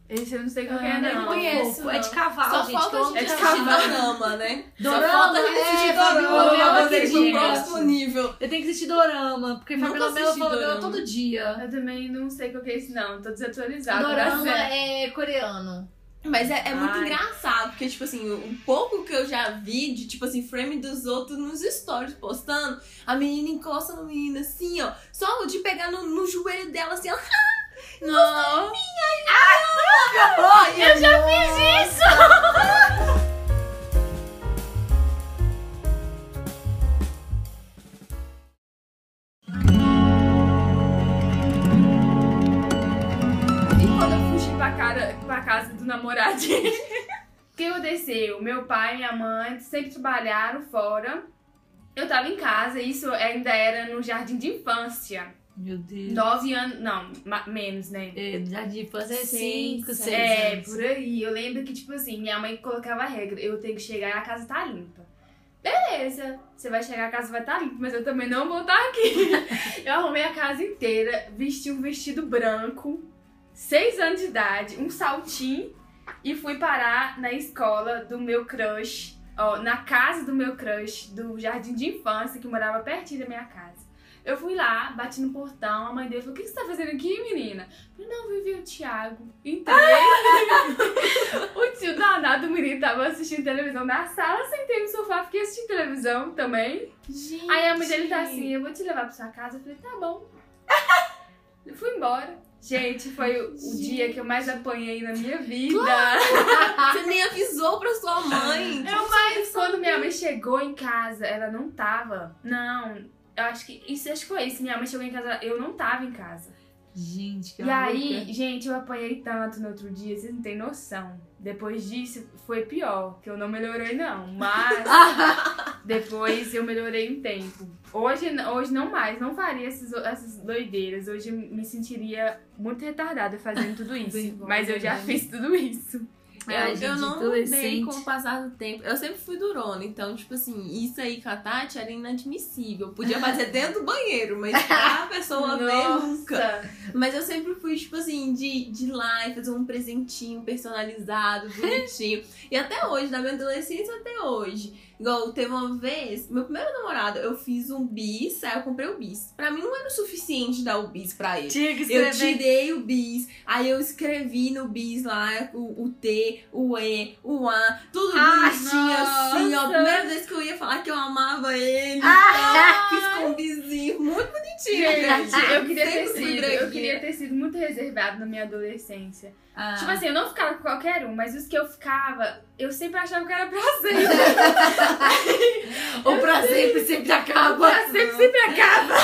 Esse eu não sei qual que Ah, é, não não. conheço. É de cavalo, Só gente. falta que a eu gente amo. de assistir cavalo. dorama, né? Dorama, Só falta a gente é, assistir Fabiola, dorama. eu acredito. pro próximo nível. Eu tenho que assistir Dorama, porque Fabiola dela dorama. todo dia. Eu também não sei qual que é esse, não. Tô desatualizada. da Dorama série. é coreano. Mas é, é muito Ai. engraçado, porque, tipo assim, um pouco que eu já vi de, tipo assim, frame dos outros nos stories postando, a menina encosta no menino assim, ó, só de pegar no, no joelho dela, assim, ó, Não. Eu já fiz isso! E quando eu fugi pra, cara, pra casa do namoradinho, o que aconteceu? Meu pai e minha mãe sempre trabalharam fora. Eu tava em casa, isso ainda era no jardim de infância. Meu Deus. Nove anos, não, menos, né? É, jardim de infância é 5, seis 6 É, anos. por aí. Eu lembro que, tipo assim, minha mãe colocava a regra: eu tenho que chegar e a casa tá limpa. Beleza, você vai chegar, a casa vai estar limpa, mas eu também não vou estar aqui. eu arrumei a casa inteira, vesti um vestido branco, seis anos de idade, um saltinho e fui parar na escola do meu crush, ó, na casa do meu crush do jardim de infância que morava pertinho da minha casa. Eu fui lá, bati no portão, a mãe dele falou: O que você tá fazendo aqui, menina? Eu falei: Não, ver o Thiago. Entrei. o tio danado, o menino, tava assistindo televisão na sala, sentei no sofá, fiquei assistindo televisão também. Gente. Aí a mãe dele tá assim: Eu vou te levar pra sua casa. Eu falei: Tá bom. Eu fui embora. Gente, foi o, o dia que eu mais apanhei na minha vida. Você nem avisou pra sua mãe. Eu, mas quando minha mãe chegou em casa, ela não tava. Não, eu acho que. Isso acho que foi isso. Minha mãe chegou em casa, eu não tava em casa. Gente, que E aí, gente, eu apanhei tanto no outro dia, vocês não têm noção. Depois disso, foi pior, que eu não melhorei, não. Mas depois eu melhorei um tempo. Hoje, hoje não mais, não faria essas, essas doideiras. Hoje me sentiria muito retardada fazendo tudo isso. Mas eu já bem. fiz tudo isso. É, eu, não mudei com o passar do tempo. Eu sempre fui durona, então, tipo assim, isso aí com a Tati era inadmissível. Podia fazer dentro do banheiro, mas pra pessoa ver nunca. Mas eu sempre fui, tipo assim, de, de lá e fazer um presentinho personalizado, bonitinho. e até hoje, da minha adolescência até hoje. Igual, teve uma vez, meu primeiro namorado, eu fiz um bis, aí eu comprei o bis. Pra mim não era o suficiente dar o bis pra ele. Tinha que Eu escrever. tirei o bis, aí eu escrevi no bis lá o, o T, o E, o A, tudo Ah, bonitinho assim, ó. Primeira vez que eu ia falar que eu amava ele, Ah. então, fiz com um bizinho muito bonitinho. Gente, eu queria ter sido, eu queria ter sido muito reservado na minha adolescência. Ah. Tipo assim, eu não ficava com qualquer um, mas os que eu ficava, eu sempre achava que era pra sempre. Ou pra sempre, sempre acaba. Pra sempre, sempre acaba.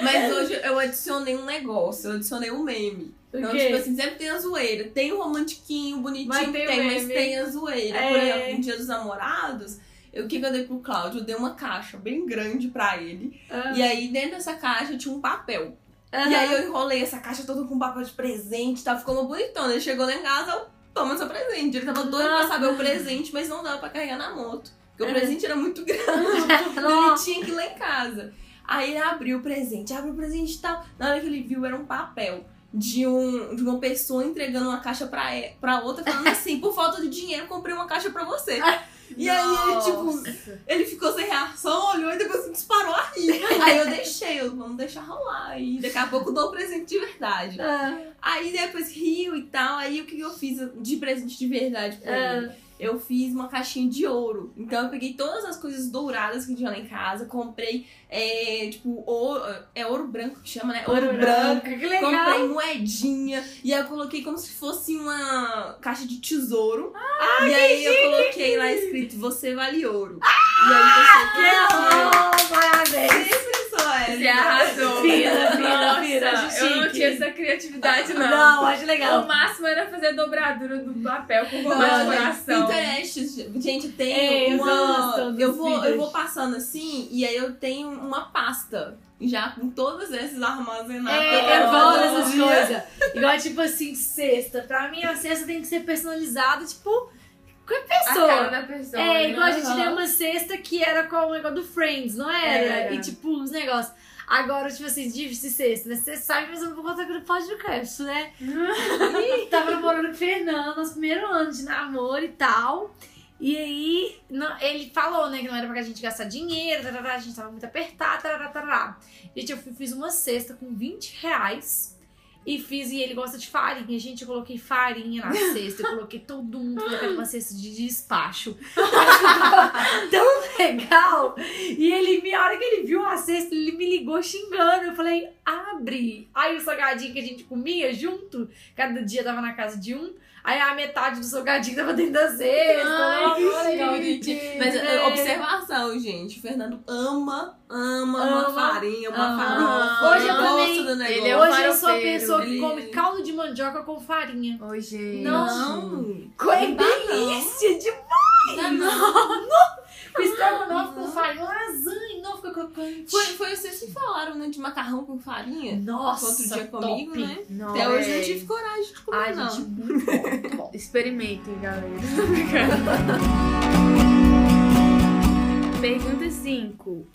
Mas hoje eu adicionei um negócio, eu adicionei um meme. O Então, tipo assim, sempre tem a zoeira. Tem o romantiquinho, bonitinho, Mas tem o tem, mas tem a zoeira. É. Por exemplo, no dia dos namorados, eu, o que, que eu dei pro Cláudio? Eu dei uma caixa bem grande pra ele. Ah. E aí, dentro dessa caixa, tinha um papel. Aham. E aí, eu enrolei essa caixa toda com papel de presente, tá? Ficou uma bonitona. Ele chegou lá em casa, eu, toma seu presente. Ele tava doido pra saber o presente, mas não dava pra carregar na moto. Porque o É. presente era muito grande. Então, ele tinha que ir lá em casa. Aí ele abriu o presente, abriu o presente e tal. Na hora que ele viu, era um papel de, um, de uma pessoa entregando uma caixa pra, pra outra, falando assim: por falta de dinheiro, comprei uma caixa pra você. E aí ele, tipo, ele ficou sem reação, olhou e depois disparou a rir. Aí eu deixei, eu, vamos deixar rolar. E daqui a pouco dou o presente de verdade. Ah. Aí depois riu e tal. Aí o que eu fiz de presente de verdade pra ele? Ah. eu fiz uma caixinha de ouro. Então eu peguei todas as coisas douradas que tinha lá em casa, comprei, é, tipo, ouro, é ouro branco que chama, né? Ouro, branco. Que legal. Comprei moedinha e aí eu coloquei como se fosse uma caixa de tesouro. e aí eu coloquei lá escrito Você vale ouro. e aí você Que bom, parabéns. Você arrasou. Vira, vira, Nossa, vira, Eu não tinha essa criatividade, não. Não, acho O legal. máximo era fazer dobradura do papel com forma de coração. Pinterest, gente, tem eu uma. eu vou, eu vou passando assim e aí eu tenho uma pasta já com todas esses armazenados. É, eu um dessas dia. coisas. Igual, tipo assim, cesta. Pra mim, a cesta tem que ser personalizada, tipo, com a A cara pessoa. da pessoa. É, né? igual a gente Aham. tem uma cesta que era com o negócio do Friends, não era? Era. E, tipo, os negócios. Agora, tipo assim, de cesta, né? Você sabe, mas eu não vou contar que não pode do Cast, né? e tava namorando com o Fernando, nosso primeiro ano de namoro e tal. E aí, não- ele falou, né, que não era pra gente gastar dinheiro, tarará, a gente tava muito apertado, tarará, tarará. Gente, eu fiz uma cesta com 20 reais. E fiz, e ele gosta de farinha. Gente, eu coloquei farinha na cesta. Eu coloquei todo mundo colocando uma cesta de despacho. Tão legal. E ele, a hora que ele viu a sexta, ele me ligou xingando. Eu falei, abre. Aí o salgadinho que a gente comia junto, cada dia tava na casa de um. Aí a metade do salgadinho tava dentro da cesta. Ai, que legal, bonitinho, Mas né? observação, gente. O Fernando ama, ama, Ama, uma farinha, uma ama. farofa. Hoje eu também- do negócio. ele é um Hoje eu sou a pessoa que come caldo de mandioca com farinha. Oi, gente. Não. Não delícia demais! Não, não. Com estrogonofe com farinha, lasanha, não fica crocante. Foi, foi vocês que falaram, né? De macarrão com farinha. Nossa, Outro dia top. comigo, né? Não, Até hoje eu não tive coragem de comer, Ai, não. gente, muito bom, muito bom. Experimentem, galera. Pergunta 5.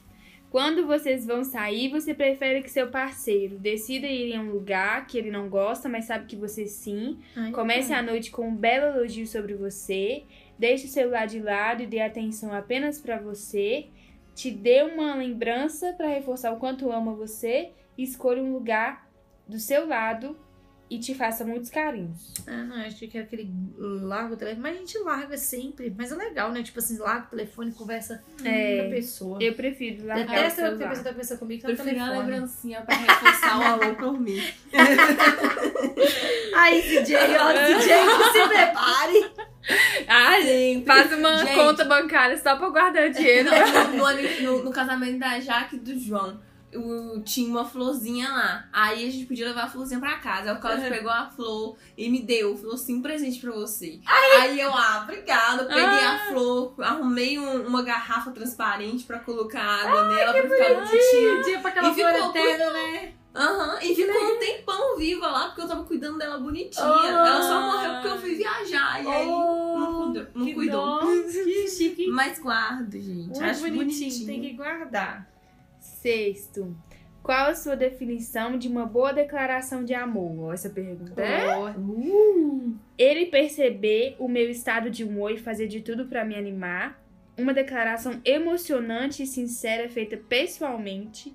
Quando vocês vão sair, você prefere que seu parceiro decida ir em um lugar que ele não gosta, mas sabe que você sim. Comece a noite com um belo elogio sobre você. Deixe o celular de lado e dê atenção apenas pra você. Te dê uma lembrança pra reforçar o quanto ama você. E escolha um lugar do seu lado e te faça muitos carinhos. Ah, não, acho que é aquele larga o telefone. Mas a gente larga sempre. Mas é legal, né? Tipo assim, larga o telefone e conversa com É, a pessoa. Eu prefiro largar o Detesto a celular. pessoa tá conversando comigo que no Prefiro a telefone. lembrancinha pra reforçar o alô por mim. Aí, DJ, ó, DJ, que se prepare. Ah, Sempre. faz uma Gente. conta bancária só pra guardar dinheiro. No, no, no- casamento da Jaque e do João, o- tinha uma florzinha lá. Aí a gente podia levar a florzinha pra casa. Aí o Cláudio pegou a flor e me deu. Falou assim, um presente pra você. Aí eu, ah, obrigada. Peguei a flor, arrumei um- uma garrafa transparente pra colocar água nela pra ficar bonitinha. Dia pra aquela E ficou flor eterna, né? Aham, e ficou um tempão viva lá, porque eu tava cuidando dela bonitinha. Oh. Ela só morreu porque eu fui viajar. E aí não cuidou. Não que cuidou. Que chique. Mas guardo, gente. Muito Acho bonitinho, bonitinho. tem que guardar. Sexto. Qual a sua definição de uma boa declaração de amor? Essa pergunta é. Uh. Ele perceber o meu estado de humor e fazer de tudo pra me animar. Uma declaração emocionante e sincera feita pessoalmente.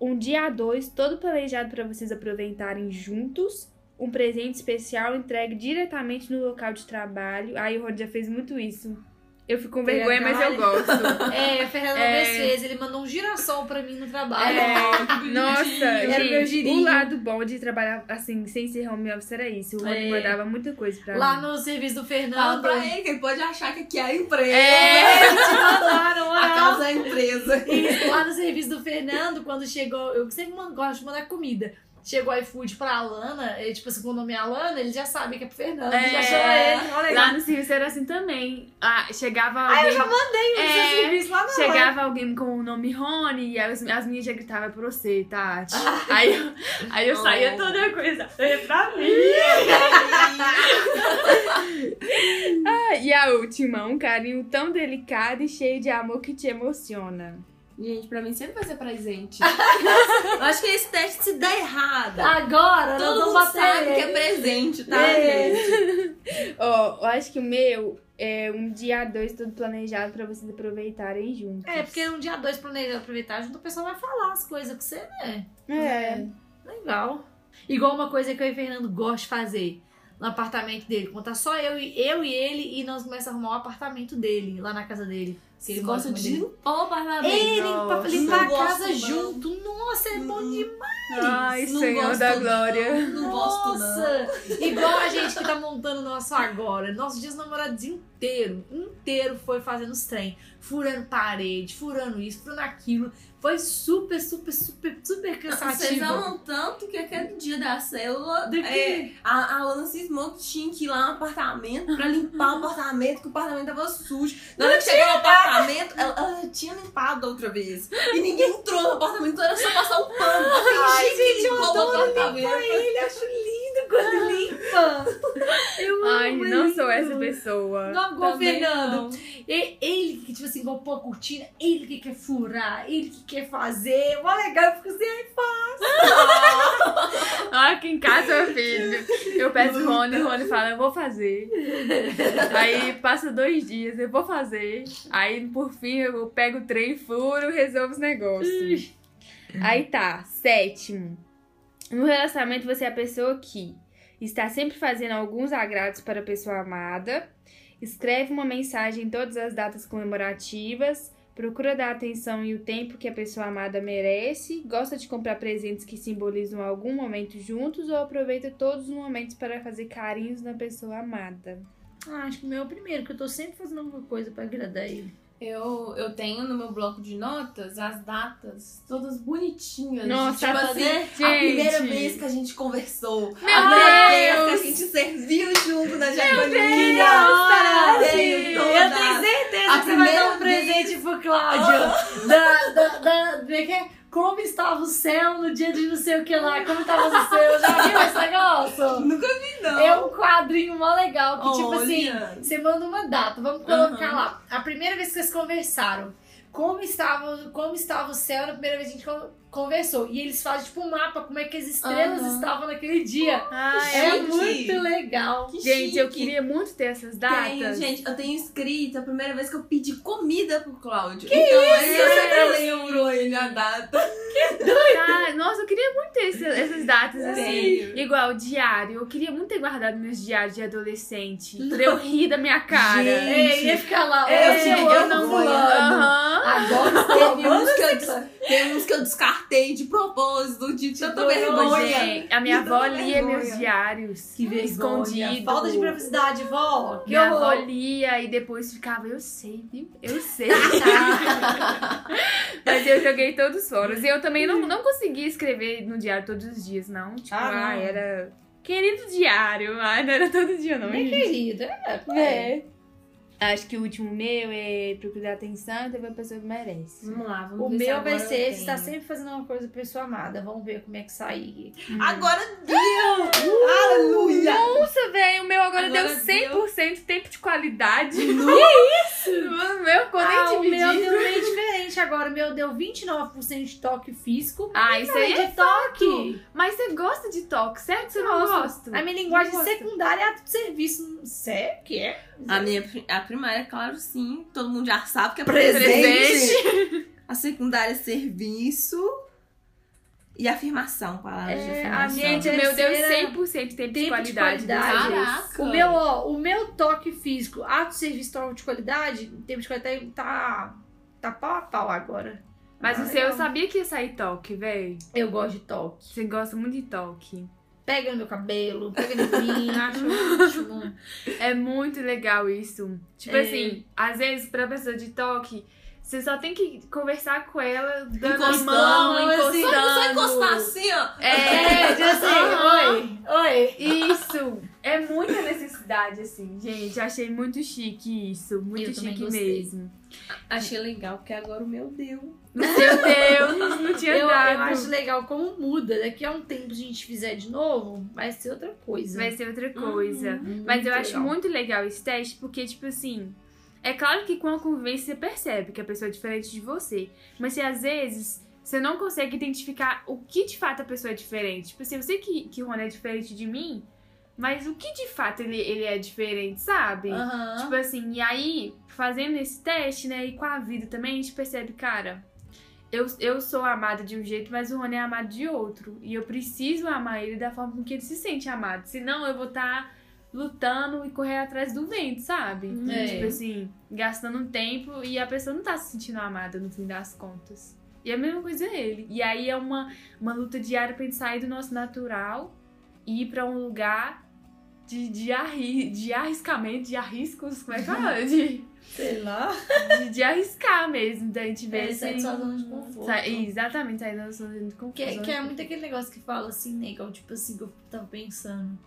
Um dia a dois, todo planejado pra vocês aproveitarem juntos. Um presente especial entregue diretamente no local de trabalho. Aí o Rod já fez muito isso. Eu fico com vergonha, mas eu gosto. É, o Fernando É. fez, ele mandou um girassol pra mim no trabalho. É, nossa, Era meu girinho. o lado bom de trabalhar assim, sem ser home office era isso. O Rony É. mandava muita coisa pra Lá mim. no serviço do Fala Fernando. pra ele que ele pode achar que aqui é a empresa. É. Eles te mandaram, A casa é a empresa. Isso, lá no serviço do Fernando, quando chegou, eu sempre gosto de mandar comida. Chegou o iFood pra Alana, e, tipo assim, com o nome é Alana, ele já sabe que é pro Fernando, É. já chama ele. Olha Lá no serviço era assim também. Ah, chegava alguém. Ah, eu já mandei no É, seu serviço lá na Chegava alguém com o nome Rony e as, as minhas já gritavam é pra você, Tati. Aí, eu- aí eu saía toda coisa. É pra mim. Ah, e a última, um carinho tão delicado e cheio de amor que te emociona. Gente, pra mim sempre vai ser presente. eu acho que esse teste se der errado. Agora, Todo mundo bater sabe que é presente, tá, É. gente? Ó, eu acho que o meu é um dia dois tudo planejado pra vocês aproveitarem juntos. É, porque um dia dois planejado aproveitar junto, o pessoal vai falar as coisas com você, né? É. Legal. Igual uma coisa que eu e o Fernando gostam de fazer no apartamento dele. Contar só eu e, eu e ele e nós começamos a arrumar o apartamento dele, lá na casa dele. Vocês Ele com de limpar o apartamento. Ele pra limpar a Não casa gosto, não. junto. Nossa, é bom Hum. demais. Ai, Não Senhor gosto, da não. Glória. Não gosto, não. Nossa! Igual a gente que tá montando o nosso agora. Nossos dias namorados inteiro, inteiro foi fazendo os trem. Furando parede, furando isso, furando aquilo. Foi super, super, super, super Vocês cansativo. amam tanto que aquele dia da célula, Do quê? é, a, a que tinha que ir lá no apartamento pra limpar o apartamento, que o apartamento tava sujo. Na hora que chegou no apartamento, ela, ela já tinha limpado outra vez. E ninguém entrou no apartamento, era só passar um pano Ai, gente, eu adoro apartamento. Ele acho lindo quando limpa. Eu Ai, amo, não sou essa pessoa. Não, igual o Fernando. não. E- Ele que, tipo assim, pôr a cortina, ele que quer furar, ele que quer fazer. Mó legal, eu fico assim, ai, Ah, aqui em casa, meu filho. Eu peço o Rony, o Rony fala, eu vou fazer. Aí passa dois dias, eu vou fazer. Aí, por fim, eu pego o trem, furo, resolvo os negócios. Aí tá, sétimo. No relacionamento, você é a pessoa que está sempre fazendo alguns agrados para a pessoa amada, escreve uma mensagem em todas as datas comemorativas, Procura dar atenção e o tempo que a pessoa amada merece. Gosta de comprar presentes que simbolizam algum momento juntos ou aproveita todos os momentos para fazer carinhos na pessoa amada. Ah, acho que o meu é o primeiro, que eu tô sempre fazendo alguma coisa pra agradar ele. Eu, eu tenho no meu bloco de notas as datas todas bonitinhas. Nossa, tipo tá assim, gente. a primeira vez que a gente conversou. Meu a primeira Deus! vez que a gente serviu junto na Deus! japoninha. Tenho todas. Eu tenho certeza A que você vai dar um presente pro Cláudio. da, da, da, é? Como estava o céu no dia de não sei o que lá? Como estava o céu? Já viu esse negócio? Nunca vi, não. É um quadrinho mó legal que, tipo assim, Olha. você manda uma data, vamos colocar Aham. lá. A primeira vez que vocês conversaram. Como estava, como estava o céu na primeira vez que a gente con- conversou. E eles fazem tipo um mapa, como é que as estrelas Aham. estavam naquele dia. Ai, É chique. muito legal. Que Gente, eu chique. queria muito ter essas datas. Tenho, gente, eu tenho escrito a primeira vez que eu pedi comida pro Cláudio. Que então, isso? Eu sempre lembro ele a data. Ah, nossa, eu queria muito ter esse- essas datas assim. Tenho. Igual diário. Eu queria muito ter guardado meus diários de adolescente. Pra eu rir da minha cara. Gente. É, ia ficar lá. É, hoje eu eu eu amo não. Aham. Agora Teve uns, que eu, eu teve uns que eu descartei de propósito, de tanta dor, vergonha. Gente, a minha Que avó tanta lia vergonha. meus diários. Que vergonha. Escondido. Falta de privacidade, vó. Que Minha avó lia e depois ficava, eu sei, viu? Eu sei. Mas eu joguei todos fora. E eu também não, não conseguia escrever no diário todos os dias, não. Tipo, Ah, ah, não. era. Querido diário, ah, não era todo dia, não. Minha gente. querida. É, É. Acho que o último meu é procurar atenção e teve a pessoa que merece. Vamos lá, vamos O ver se meu agora vai ser tá tenho. sempre fazendo uma coisa pra pessoa amada. Vamos ver como é que sai. Agora deu! Aleluia! Nossa, velho, o meu agora, Agora deu 100% tempo de qualidade. Que isso? O meu ficou Ah, nem o meu deu meio diferente agora. O meu deu 29% de toque físico. Ah, isso aí é de toque. Mas você gosta de toque, certo? que Você não Gosto. gosta? A minha linguagem Não secundária é ato de serviço. Sério que é? A minha a primária, claro, sim. Todo mundo já sabe que é Presente. presente. A secundária é serviço. E afirmação, palavras de É, a afirmação. minha Gente, meu deu terceira- 100% tempo, tempo de de qualidade. qualidade. Caraca. O meu, ó, o meu toque físico, ato de serviço toque de qualidade, tempo de qualidade tá, tá pau a pau agora. Mas Ah, o seu, eu sabia que ia sair toque, véi. Eu gosto de toque. Você gosta muito de toque. Pega no meu cabelo, pega em mim, acho ótimo. É muito legal isso. Tipo É. assim, às vezes, pra pessoa de toque, você só tem que conversar com ela, dando a Encostando, mão, assim. encostando. Só encostar assim, ó. É, tipo assim, aham. oi, oi. Isso! É muita necessidade, assim, gente. Achei muito chique isso. Muito Eu chique mesmo. Achei legal, porque agora o meu deu. Meu Deus, não tinha Eu, eu dado. acho legal como muda. Daqui a um tempo, se a gente fizer de novo, vai ser outra coisa. Vai ser outra coisa. Muito Mas eu acho legal. muito legal esse teste, porque, tipo assim, é claro que com a convivência você percebe que a pessoa é diferente de você. Mas se às vezes você não consegue identificar o que de fato a pessoa é diferente. Tipo assim, eu sei que, que o Rony é diferente de mim, mas o que de fato ele, ele é diferente, sabe? Aham. Tipo assim, e aí, fazendo esse teste, né, e com a vida também, a gente percebe, cara, eu, eu sou amada de um jeito, mas o Rony é amado de outro. E eu preciso amar ele da forma com que ele se sente amado. Senão eu vou estar lutando e correr atrás do vento, sabe? É. Tipo assim, gastando um tempo e a pessoa não tá se sentindo amada no fim das contas. E a mesma coisa é ele. E aí é uma, uma luta diária pra gente sair do nosso natural e ir pra um lugar de, de, arri, de arriscamento, de arriscos, como é que fala? De, Sei lá. de, de arriscar mesmo, da gente ver É, se... sai da sua zona de conforto. Sa- Exatamente, sair da nossa zona de conforto. Que, é- que é muito aquele negócio que fala assim? Igual, tipo assim, que eu tava pensando.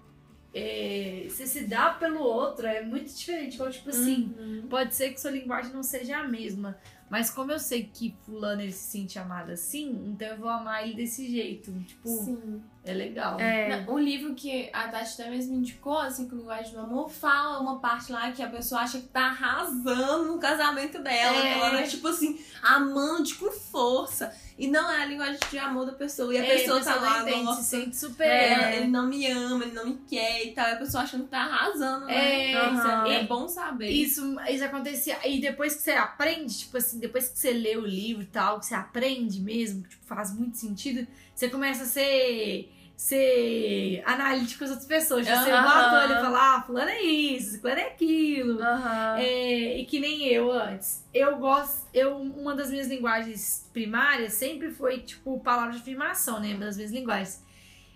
É, você se dá pelo outro é muito diferente. Igual, tipo assim, Uhum. pode ser que sua linguagem não seja a mesma. Mas como eu sei que fulano ele se sente amado assim, então eu vou amar ele desse jeito. Tipo, Sim. É legal. É, O livro que a Tati até mesmo indicou, assim, com linguagem do amor, fala uma parte lá que a pessoa acha que tá arrasando no casamento dela. É. que Ela é, tipo assim, amante com força. E não é a linguagem de amor da pessoa. E a É, pessoa tá lá, entende, se nossa, sente super. é, ele não me ama, ele não me quer e tal. E a pessoa achando que tá arrasando, né? É, é- aham. é bom saber. Isso, isso acontecia. E depois que você aprende, tipo assim, depois que você lê o livro e tal, que você aprende mesmo, que tipo, faz muito sentido, você começa a ser ser analítico com as outras pessoas. Tipo, Você bota ele e fala, ah, fulano é isso, fulano é aquilo. Aham. É, e que nem eu antes. Eu gosto. Eu, uma das minhas linguagens primárias sempre foi, tipo, palavra de afirmação, né? Uma das minhas linguagens.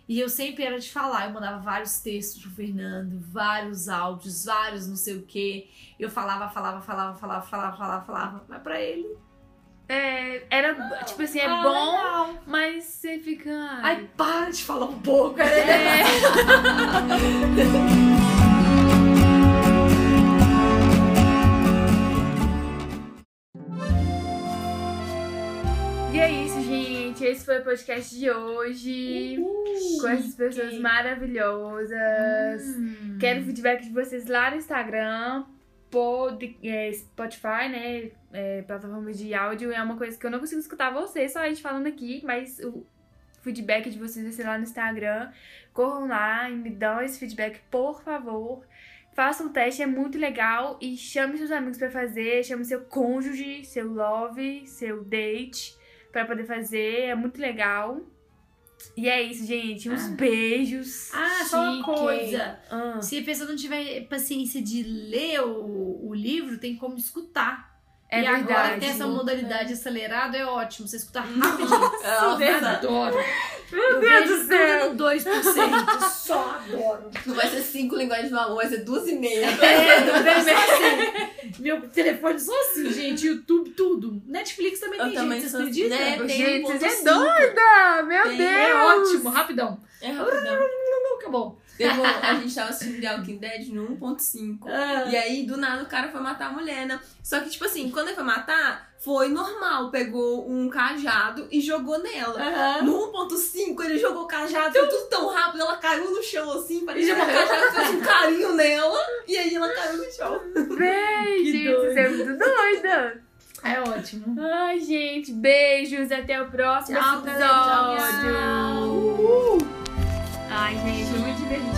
E eu sempre era de falar. Eu mandava vários textos pro Fernando, vários áudios, vários não sei o quê. Eu falava, falava, falava, falava, falava, falava, falava. Mas pra ele. É, era, tipo assim, é ah, bom, legal. mas você fica. Ai, para de falar um pouco, né? É. E é isso, gente. Esse foi o podcast de hoje. com essas pessoas chique. maravilhosas. Hum. Quero feedback de vocês lá no Instagram, pod, é, Spotify, né? É, plataformas de áudio. É uma coisa que eu não consigo escutar vocês, só a gente falando aqui, mas o feedback de vocês vai ser lá no Instagram. Corram lá e me dão esse feedback, por favor. Façam o teste, é muito legal. E chame seus amigos pra fazer. Chame seu cônjuge, seu love, seu date pra poder fazer. É muito legal. E é isso, gente. Uns Ah. beijos. Ah, só uma coisa. Ah. Se a pessoa não tiver paciência de ler o, o livro, tem como escutar. É e agora verdade. tem essa modalidade acelerada, é ótimo. Você escuta rapidinho. É, Eu adoro. Meu Eu Deus vejo do céu. tudo no 2%. Só adoro. Não vai ser cinco linguagens do amor, vai ser duas e meia. É, não deve ser assim. Meu telefone só assim, gente. YouTube, tudo. Netflix também Eu tem também gente, vocês acreditam? né? Tem Gente, você é 1.5. doida! Meu Tem, Deus! É ótimo, rapidão. É rapidão. Acabou. Teve um- a gente tava assistindo The Walking Dead no 1.5. Ah. E aí, do nada, o cara foi matar a mulher, né? Só que, tipo assim, quando ele foi matar, foi normal. Pegou um cajado e jogou nela. Aham. No 1.5, ele jogou o cajado, foi tudo tão rápido, ela caiu no chão assim, parecia que o cajado fez um carinho nela, e aí ela caiu no chão. Gente, doido. você é muito doida! É ótimo. Ai, gente, beijos, até o próximo Tchau, episódio! galera, tchau. Ai, gente, foi muito divertido.